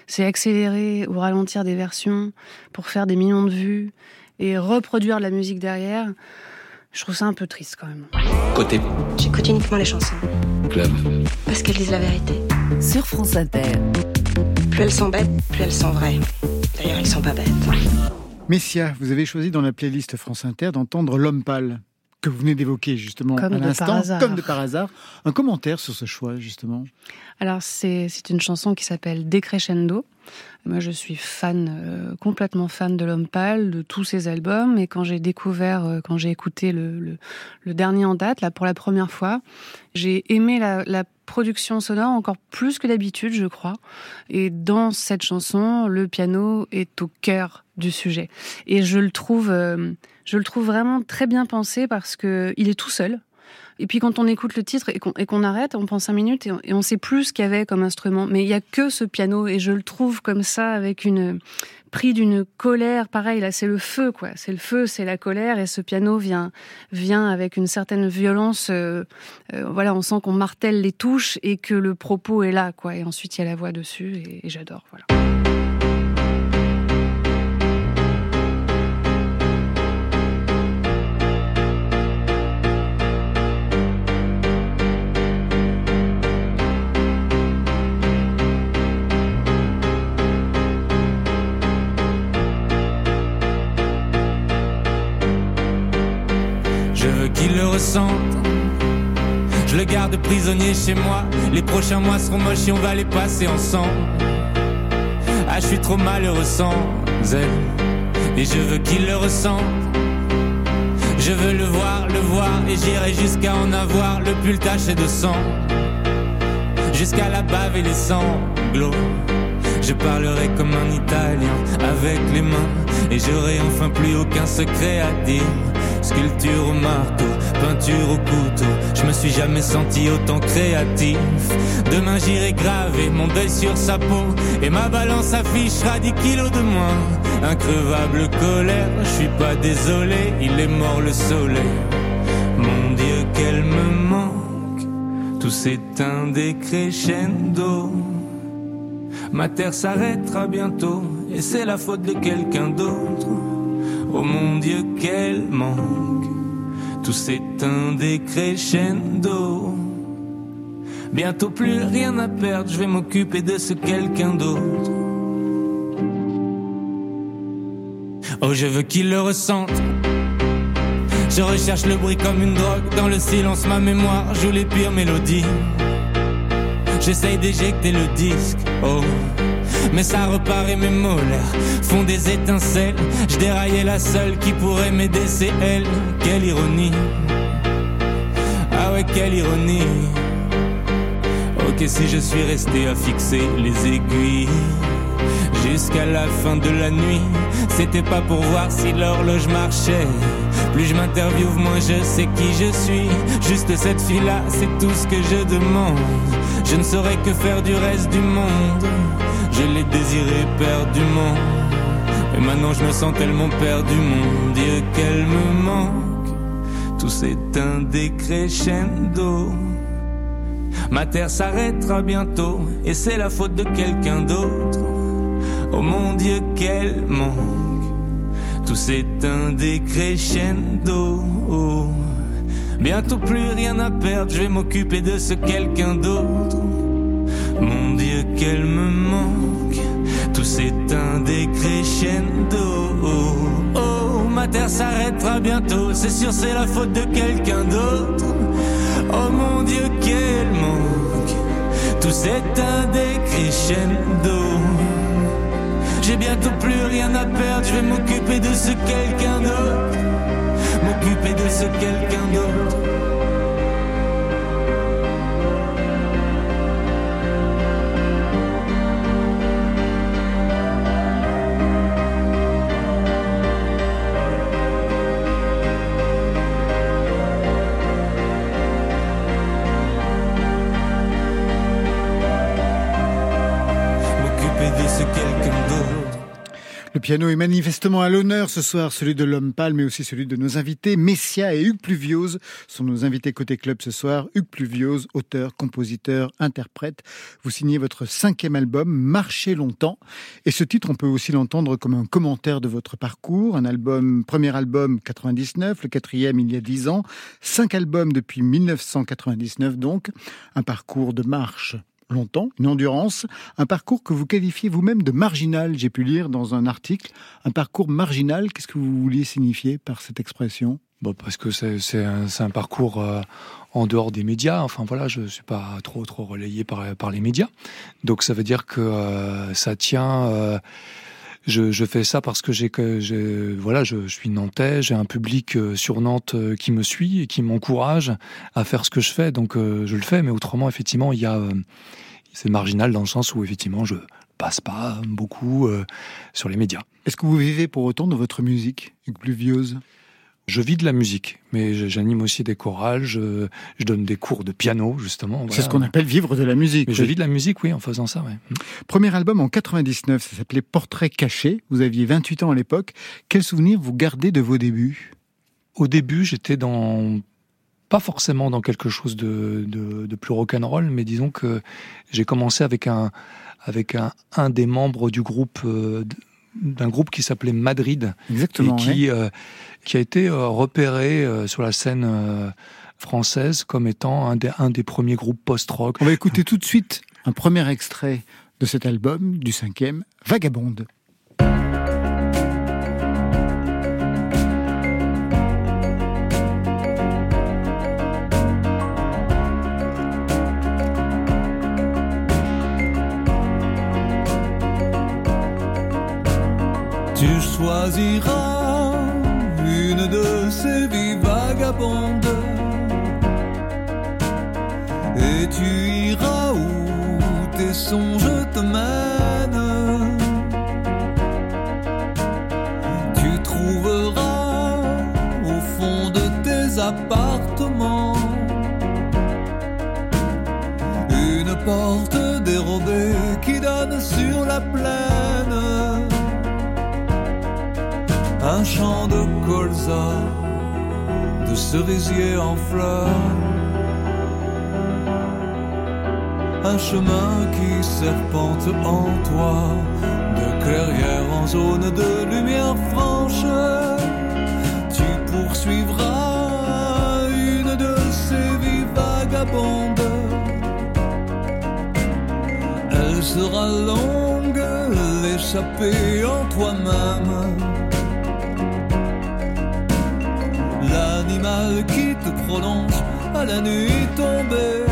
c'est accélérer ou ralentir des versions pour faire des millions de vues et reproduire de la musique derrière, je trouve ça un peu triste quand même. Côté J'écoute uniquement les chansons. club. Parce qu'elles disent la vérité. Sur France Inter. Plus elles sont bêtes, plus elles sont vraies. D'ailleurs, elles sont pas bêtes. Messia, vous avez choisi dans la playlist France Inter d'entendre L'homme pâle, que vous venez d'évoquer justement Comme à l'instant, comme de par hasard. Un commentaire sur ce choix justement. Alors, c'est une chanson qui s'appelle Decrescendo. Moi, je suis fan, euh, complètement fan de L'Homme Pâle, de tous ses albums. Et quand j'ai découvert, euh, quand j'ai écouté le, le, le dernier en date, là, pour la première fois, j'ai aimé la, la production sonore encore plus que d'habitude, je crois. Et dans cette chanson, le piano est au cœur du sujet. Et je le trouve, euh, je le trouve vraiment très bien pensé parce que il est tout seul. Et puis quand on écoute le titre et qu'on arrête, on prend cinq minutes et on, et sait plus ce qu'il y avait comme instrument. Mais il y a que ce piano et je le trouve comme ça avec une pris d'une colère. Pareil, là c'est le feu quoi. C'est le feu, c'est la colère et ce piano vient vient avec une certaine violence. euh, euh, voilà, on sent qu'on martèle les touches et que le propos est là quoi. Et ensuite il y a la voix dessus et, et j'adore. Voilà. Le ressente. Je Je le garde prisonnier chez moi. Les prochains mois seront moches et on va les passer ensemble. Ah, je suis trop malheureux sans elle. Et je veux qu'il le ressente. Je veux le voir, le voir, et j'irai jusqu'à en avoir le pull taché de sang. Jusqu'à la bave et les sanglots. Je parlerai comme un Italien avec les mains et j'aurai enfin plus aucun secret à dire. Sculpture au marteau, peinture au couteau, je me suis jamais senti autant créatif. Demain j'irai graver mon deuil sur sa peau et ma balance affichera 10 kilos de moins. Increvable colère, je suis pas désolé, il est mort le soleil. Mon Dieu, qu'elle me manque, tout s'éteint des crescendo. Ma terre s'arrêtera bientôt et c'est la faute de quelqu'un d'autre. Oh mon Dieu, quel manque, tout s'éteint des crescendo. Bientôt plus rien à perdre, je vais m'occuper de ce quelqu'un d'autre. Oh, je veux qu'il le ressente. Je recherche le bruit comme une drogue. Dans le silence, ma mémoire joue les pires mélodies. J'essaye d'éjecter le disque, oh. Mais ça repart et mes molaires font des étincelles. Je déraillais la seule qui pourrait m'aider, c'est elle. Quelle ironie. Ah ouais, quelle ironie. Ok, si je suis resté à fixer les aiguilles jusqu'à la fin de la nuit. C'était pas pour voir si l'horloge marchait. Plus je m'interviewe, moins je sais qui je suis. Juste cette fille-là, c'est tout ce que je demande. Je ne saurais que faire du reste du monde. Je l'ai désiré perdument. Et maintenant je me sens tellement perdu, mon Dieu, qu'elle me manque. Tout s'éteint des crescendo. Ma terre s'arrêtera bientôt, et c'est la faute de quelqu'un d'autre. Oh mon Dieu, quel manque. Tout s'éteint des crescendo. Bientôt plus rien à perdre, je vais m'occuper de ce quelqu'un d'autre. Qu'elle me manque. Tout s'éteint des crescendo. Oh, ma terre s'arrêtera bientôt, c'est sûr, c'est la faute de quelqu'un d'autre. Oh mon Dieu, quel manque. Tout s'éteint des crescendo. J'ai bientôt plus rien à perdre, je vais m'occuper de ce quelqu'un d'autre. M'occuper de ce quelqu'un d'autre. Piano est manifestement à l'honneur ce soir, celui de l'homme pâle, mais aussi celui de nos invités. Messia et Hugues Pluviose sont nos invités côté club ce soir. Hugues Pluviose, auteur, compositeur, interprète. Vous signez votre cinquième album, Marchez longtemps. Et ce titre, on peut aussi l'entendre comme un commentaire de votre parcours. Un album, premier album 99, le quatrième il y a dix ans. Cinq albums depuis 1999 donc. Un parcours de marche longtemps, une endurance, un parcours que vous qualifiez vous-même de marginal, j'ai pu lire dans un article. Un parcours marginal, qu'est-ce que vous vouliez signifier par cette expression? Bon, parce que c'est un, un parcours euh, en dehors des médias. Enfin voilà, je suis pas trop trop relayé par par les médias. Donc ça veut dire que euh, ça tient. euh, je, fais ça parce que j'ai voilà, je, je suis nantais, j'ai un public euh, sur Nantes euh, qui me suit et qui m'encourage à faire ce que je fais. Donc euh, je le fais, mais autrement effectivement il y a c'est marginal dans le sens où effectivement je passe pas beaucoup sur les médias. Est-ce que vous vivez pour autant de votre musique, Pluviose Je vis de la musique, mais j'anime aussi des chorales, je, je donne des cours de piano, justement. C'est ce qu'on appelle vivre de la musique. Mais je vis de la musique, oui, en faisant ça, ouais. Premier album en 99, ça s'appelait Portrait caché. Vous aviez 28 ans à l'époque. Quel souvenir vous gardez de vos débuts? Au début, j'étais dans pas forcément dans quelque chose de, de, de plus rock'n'roll, mais disons que j'ai commencé avec un avec un, un des membres du groupe euh, d'un groupe qui s'appelait Madrid Exactement. et qui euh, qui a été euh, repéré euh, sur la scène française comme étant un des un des premiers groupes post-rock. On va écouter tout de suite un premier extrait de cet album, du cinquième, Vagabonde. Tu choisiras une de ces vies vagabondes et tu iras où tes songes te mènent. Tu trouveras au fond de tes appartements une porte dérobée qui donne sur la plaine. Un champ de colza, de cerisier en fleurs. Un chemin qui serpente en toi, de clairière en zone de lumière franche. Tu poursuivras une de ces vies vagabondes. Elle sera longue, l'échapper en toi-même. Qui te prolonge à la nuit tombée.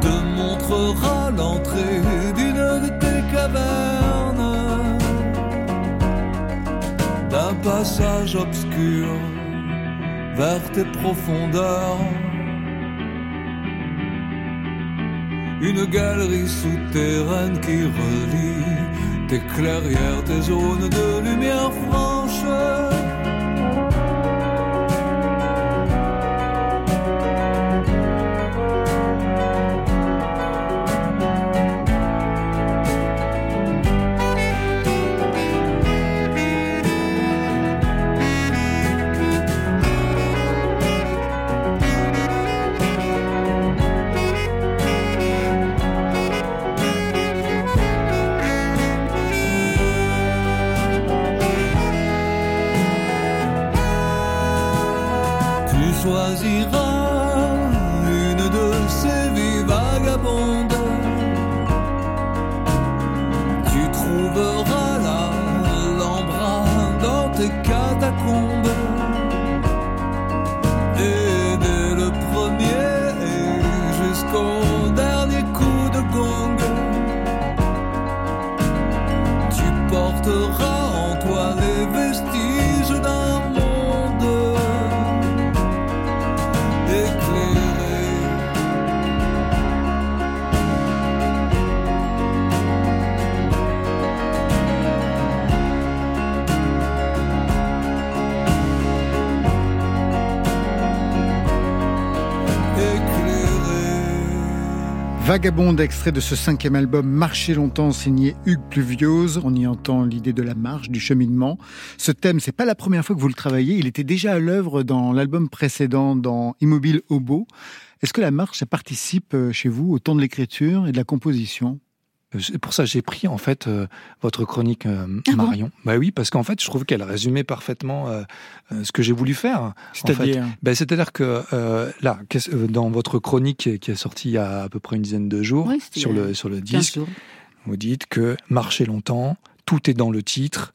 te montrera l'entrée d'une de tes cavernes, d'un passage obscur vers tes profondeurs. Une galerie souterraine qui relie tes clairières, tes zones de lumière franche. Tu Vagabonde, extrait de ce cinquième album Marcher longtemps signé Hugues Pluviose. On y entend l'idée de la marche, du cheminement. Ce thème, c'est pas la première fois que vous le travaillez. Il était déjà à l'œuvre dans l'album précédent, dans Immobile Hobo. Est-ce que la marche, ça participe euh, chez vous au temps de l'écriture et de la composition? C'est pour ça que j'ai pris en fait euh, votre chronique euh, Ah bon Marion. bah oui, parce qu'en fait, je trouve qu'elle résumait parfaitement euh, euh, ce que j'ai voulu faire. en C'est-à-dire fait. Ben, C'est-à-dire que euh, là, dans votre chronique qui est- sortie il y a à peu près une dizaine de jours Ouais, sur le sur le 15 disque, jours. vous dites que marcher longtemps, tout est dans le titre.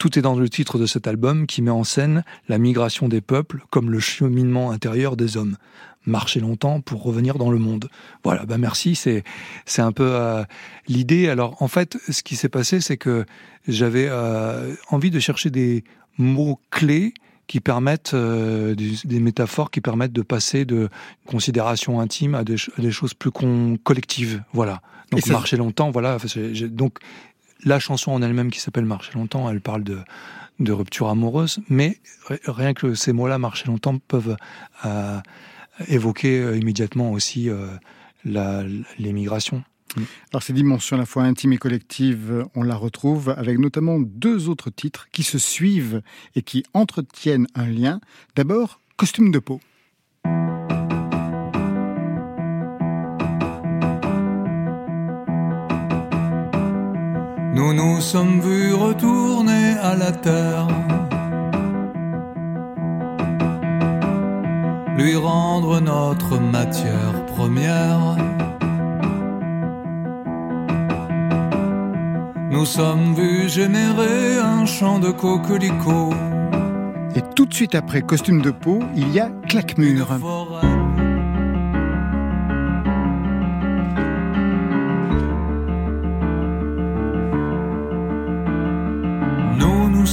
Tout est dans le titre de cet album qui met en scène la migration des peuples comme le cheminement intérieur des hommes. Marcher longtemps pour revenir dans le monde. Voilà, bah merci, c'est c'est un peu euh, l'idée. Alors en fait, ce qui s'est passé, c'est que j'avais euh, envie de chercher des mots clés qui permettent euh, des, des métaphores qui permettent de passer de considérations intimes à des, ch- à des choses plus con- collectives. Voilà. Donc ça- marcher longtemps, voilà. Donc la chanson en elle-même qui s'appelle Marcher longtemps, elle parle de de rupture amoureuse, mais ri- rien que ces mots-là, marcher longtemps, peuvent euh, évoquer euh, immédiatement aussi euh, l'émigration. Alors ces dimensions à la fois intimes et collectives, euh, on la retrouve avec notamment deux autres titres qui se suivent et qui entretiennent un lien. D'abord, Costume de peau. Nous nous sommes vus retourner à la terre. Lui rendre notre matière première. Nous sommes vus générer un champ de coquelicots. Et tout de suite après Costume de peau, il y a Claquemure.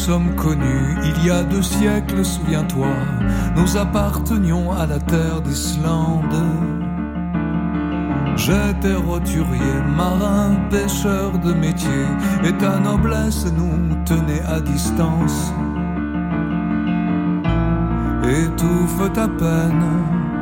Sommes connus il y a deux siècles, souviens-toi, nous appartenions à la terre d'Islande. J'étais roturier, marin, pêcheur de métier, et ta noblesse nous tenait à distance. Étouffe ta peine.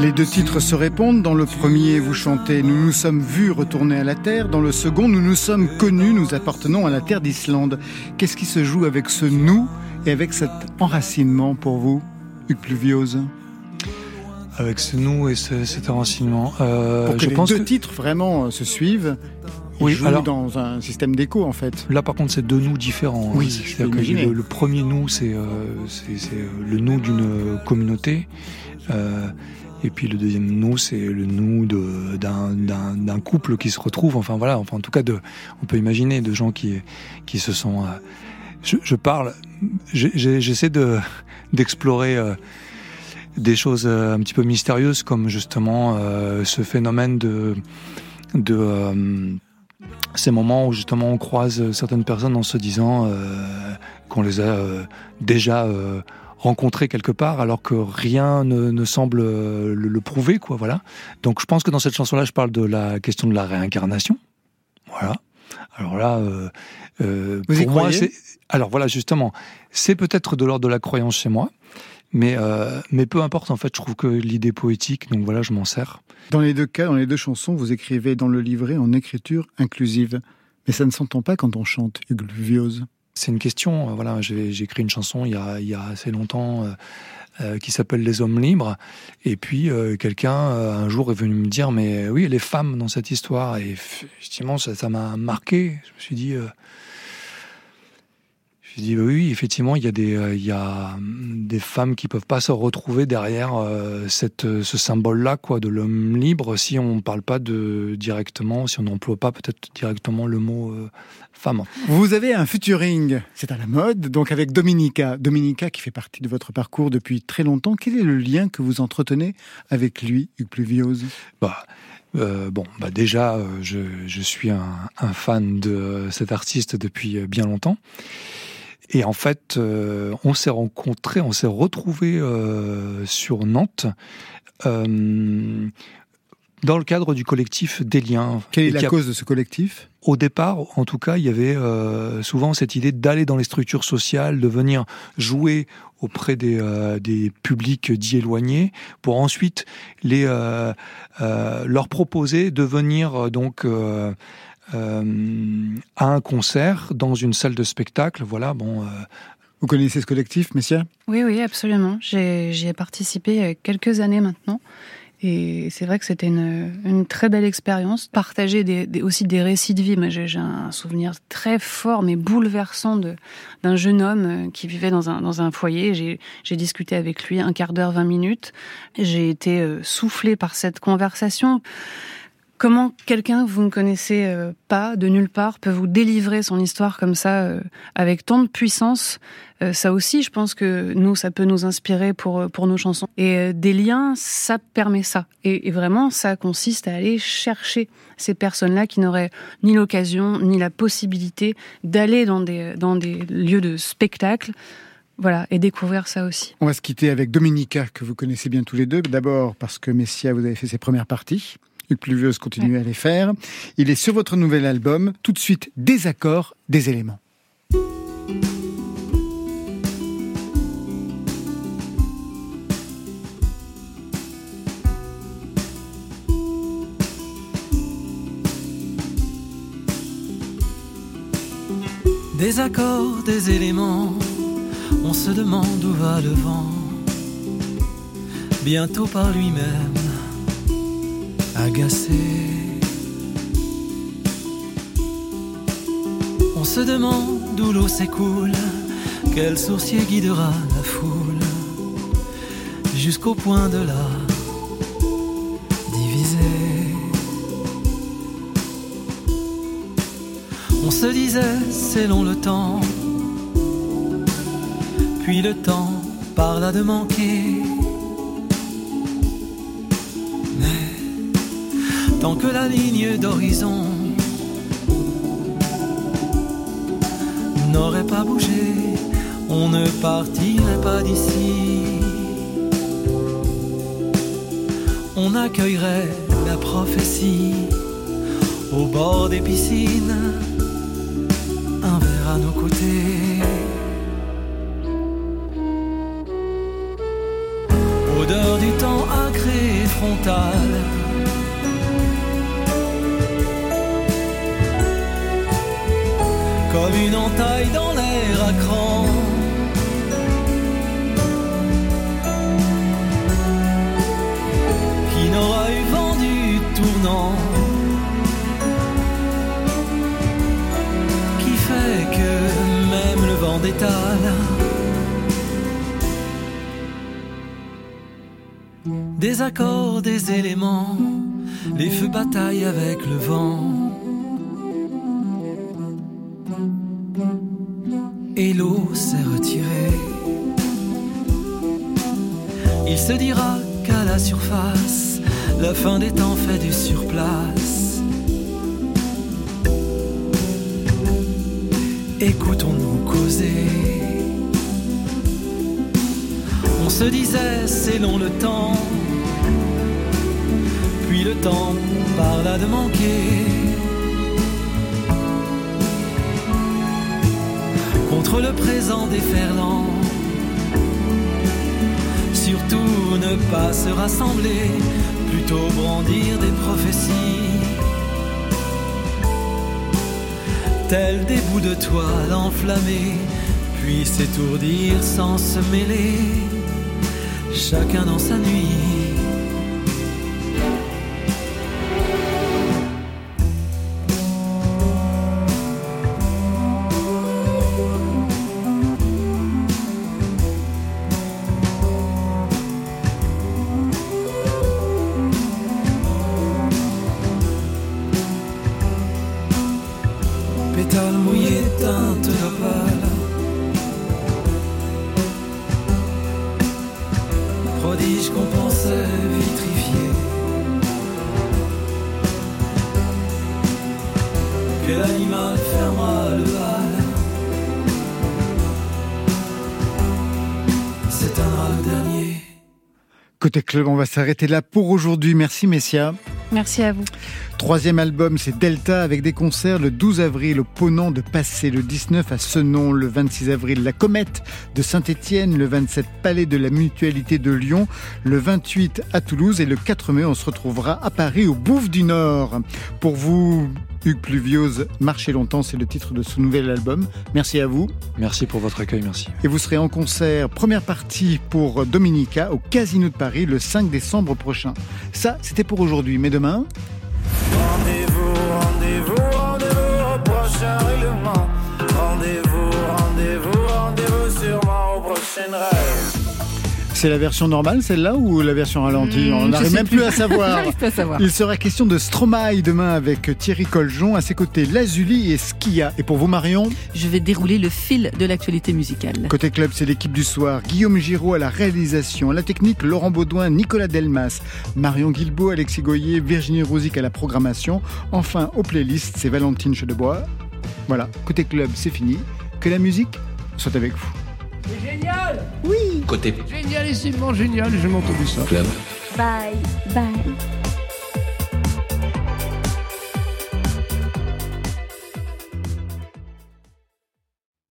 Les deux titres se répondent. Dans le premier, vous chantez Nous nous sommes vus retourner à la Terre. Dans le second, Nous nous sommes connus, nous appartenons à la Terre d'Islande. Qu'est-ce qui se joue avec ce nous et avec cet enracinement pour vous, Hugues Pluviose? Avec ce nous et ce- cet enracinement. euh, Pour que je les pense deux que- titres vraiment euh, se suivent. Ils Oui, alors- dans un système d'écho en fait. Là, par contre, c'est deux nous différents. Oui, hein. je que le, le premier nous, c'est euh, c'est- le nous d'une communauté. Euh, et puis le deuxième nous, c'est le nous d'un couple qui se retrouve. Enfin voilà, enfin en tout cas, on peut imaginer de gens qui qui se sont. euh, je, parle, j'essaie de d'explorer. euh, des choses euh, un petit peu mystérieuses comme justement ce phénomène de de ces moments où justement on croise certaines personnes en se disant qu'on les a déjà rencontrés quelque part alors que rien ne, ne semble euh, le, le prouver quoi voilà. Donc je pense que dans cette chanson là je parle de la question de la réincarnation. Voilà. Alors là euh, euh, Vous y pour moi c'est alors voilà justement c'est peut-être de l'ordre de la croyance chez moi mais euh, mais peu importe en fait je trouve que l'idée poétique donc voilà je m'en sers. Dans les deux cas, dans les deux chansons, vous écrivez dans le livret en écriture inclusive. Mais ça ne s'entend pas quand on chante, Hugues Pluviose. C'est une question. euh, Voilà, j'ai écrit une chanson il y a, assez longtemps euh, euh, qui s'appelle Les Hommes libres. Et puis quelqu'un un jour est venu me dire mais oui les femmes dans cette histoire. Et effectivement ça m'a marqué. Je me suis dit. Je dit oui, effectivement il y a des euh, il y a hum, des femmes qui peuvent pas se retrouver derrière euh, cette euh, ce symbole là quoi de l'homme libre si on parle pas de directement si on n'emploie pas peut-être directement le mot euh, femme. Vous avez un featuring, c'est à la mode, donc avec Dominica. Dominica qui fait partie de votre parcours depuis très longtemps. Quel est le lien que vous entretenez avec lui, Hugues Pluviose? Bah, euh, bon, bah déjà, euh, je, je suis un, un fan de cet artiste depuis bien longtemps. Et en fait, euh, on s'est rencontrés, on s'est retrouvés euh, sur Nantes euh, dans le cadre du collectif Des Liens. Quelle est la a- cause de ce collectif? Au départ, en tout cas, il y avait euh, souvent cette idée d'aller dans les structures sociales, de venir jouer auprès des, euh, des publics dits éloignés, pour ensuite les euh, euh, leur proposer de venir euh, donc euh, euh, à un concert dans une salle de spectacle. Voilà, bon. euh, Vous connaissez ce collectif, Messia? Oui, oui, absolument. J'ai- J'y ai participé il y a quelques années maintenant. Et c'est vrai que c'était une, une très belle expérience. Partager des, des- aussi des récits de vie. Moi, j'ai un souvenir très fort, mais bouleversant de- d'un jeune homme euh, qui vivait dans un, dans un foyer. J'ai discuté avec lui un quart d'heure, 20 minutes. J'ai été soufflée par cette conversation. Comment quelqu'un que vous ne connaissez euh, pas, de nulle part, peut vous délivrer son histoire comme ça, euh, avec tant de puissance Euh, Ça aussi, je pense que nous, ça peut nous inspirer pour, pour nos chansons. Et des liens, ça permet ça. Et, et vraiment, ça consiste à aller chercher ces personnes-là qui n'auraient ni l'occasion, ni la possibilité d'aller dans des, dans des lieux de spectacle. Voilà, et découvrir ça aussi. On va se quitter avec Dominica, que vous connaissez bien tous les deux. D'abord parce que Messia, vous avez fait ses premières parties. Hugues Pluvieuse continue à les faire. Il est sur votre nouvel album. Tout de suite, des accords, des éléments. Des accords, des éléments, on se demande où va le vent. Bientôt par lui-même, agacé. On se demande où l'eau s'écoule, quel sourcier guidera la foule, jusqu'au point de la diviser. On se disait, c'est long le temps. Puis le temps parla de manquer. Tant que la ligne d'horizon n'aurait pas bougé, on ne partirait pas d'ici. On accueillerait la prophétie au bord des piscines, Qui n'aura eu vent du tournant. Qui fait que même le vent d'étale. Des accords, des éléments, les feux bataillent avec le vent. La fin des temps fait du surplace. Écoutons-nous causer. On se disait, c'est long le temps. Puis le temps parla de manquer. Contre le présent déferlant. Surtout ne pas se rassembler, plutôt brandir des prophéties. Tels des bouts de toile enflammés, puis s'étourdir sans se mêler, chacun dans sa nuit. Côté club, on va s'arrêter là pour aujourd'hui. Merci Messia. Merci à vous. Troisième album, c'est Delta avec des concerts le 12 avril au Ponant de Passé, le 19 à Senon, le 26 avril La Comète de Saint-Étienne, le 27 Palais de la Mutualité de Lyon, le 28 à Toulouse et le 4 mai on se retrouvera à Paris au Bouffe du Nord. Pour vous, Hugues Pluviose, Marchez longtemps, c'est le titre de ce nouvel album. Merci à vous. Merci pour votre accueil, merci. Et vous serez en concert, première partie pour Dominica au Casino de Paris le 5 décembre prochain. Ça, c'était pour aujourd'hui, mais demain... Rendez-vous, rendez-vous, rendez-vous au prochain règlement. Rendez-vous, rendez-vous, rendez-vous sûrement au prochain rêve. C'est la version normale, celle-là, ou la version ralentie Mmh, On n'arrive même plus [LAUGHS] plus. à savoir. À. Il sera question de Stromae demain avec Thierry Coljon. À ses côtés, Lazuli et Skia. Et pour vous, Marion Je vais dérouler le fil de l'actualité musicale. Côté club, c'est l'équipe du soir. Guillaume Giraud à la réalisation, à la technique, Laurent Baudouin, Nicolas Delmas, Marion Guilbault, Alexis Goyer, Virginie Rouzic à la programmation. Enfin, aux playlists, c'est Valentine Chedebois. Voilà, côté club, c'est fini. Que la musique soit avec vous. C'est génial Côté Génialissimement génial, j'ai jamais entendu ça. club. Bye, bye.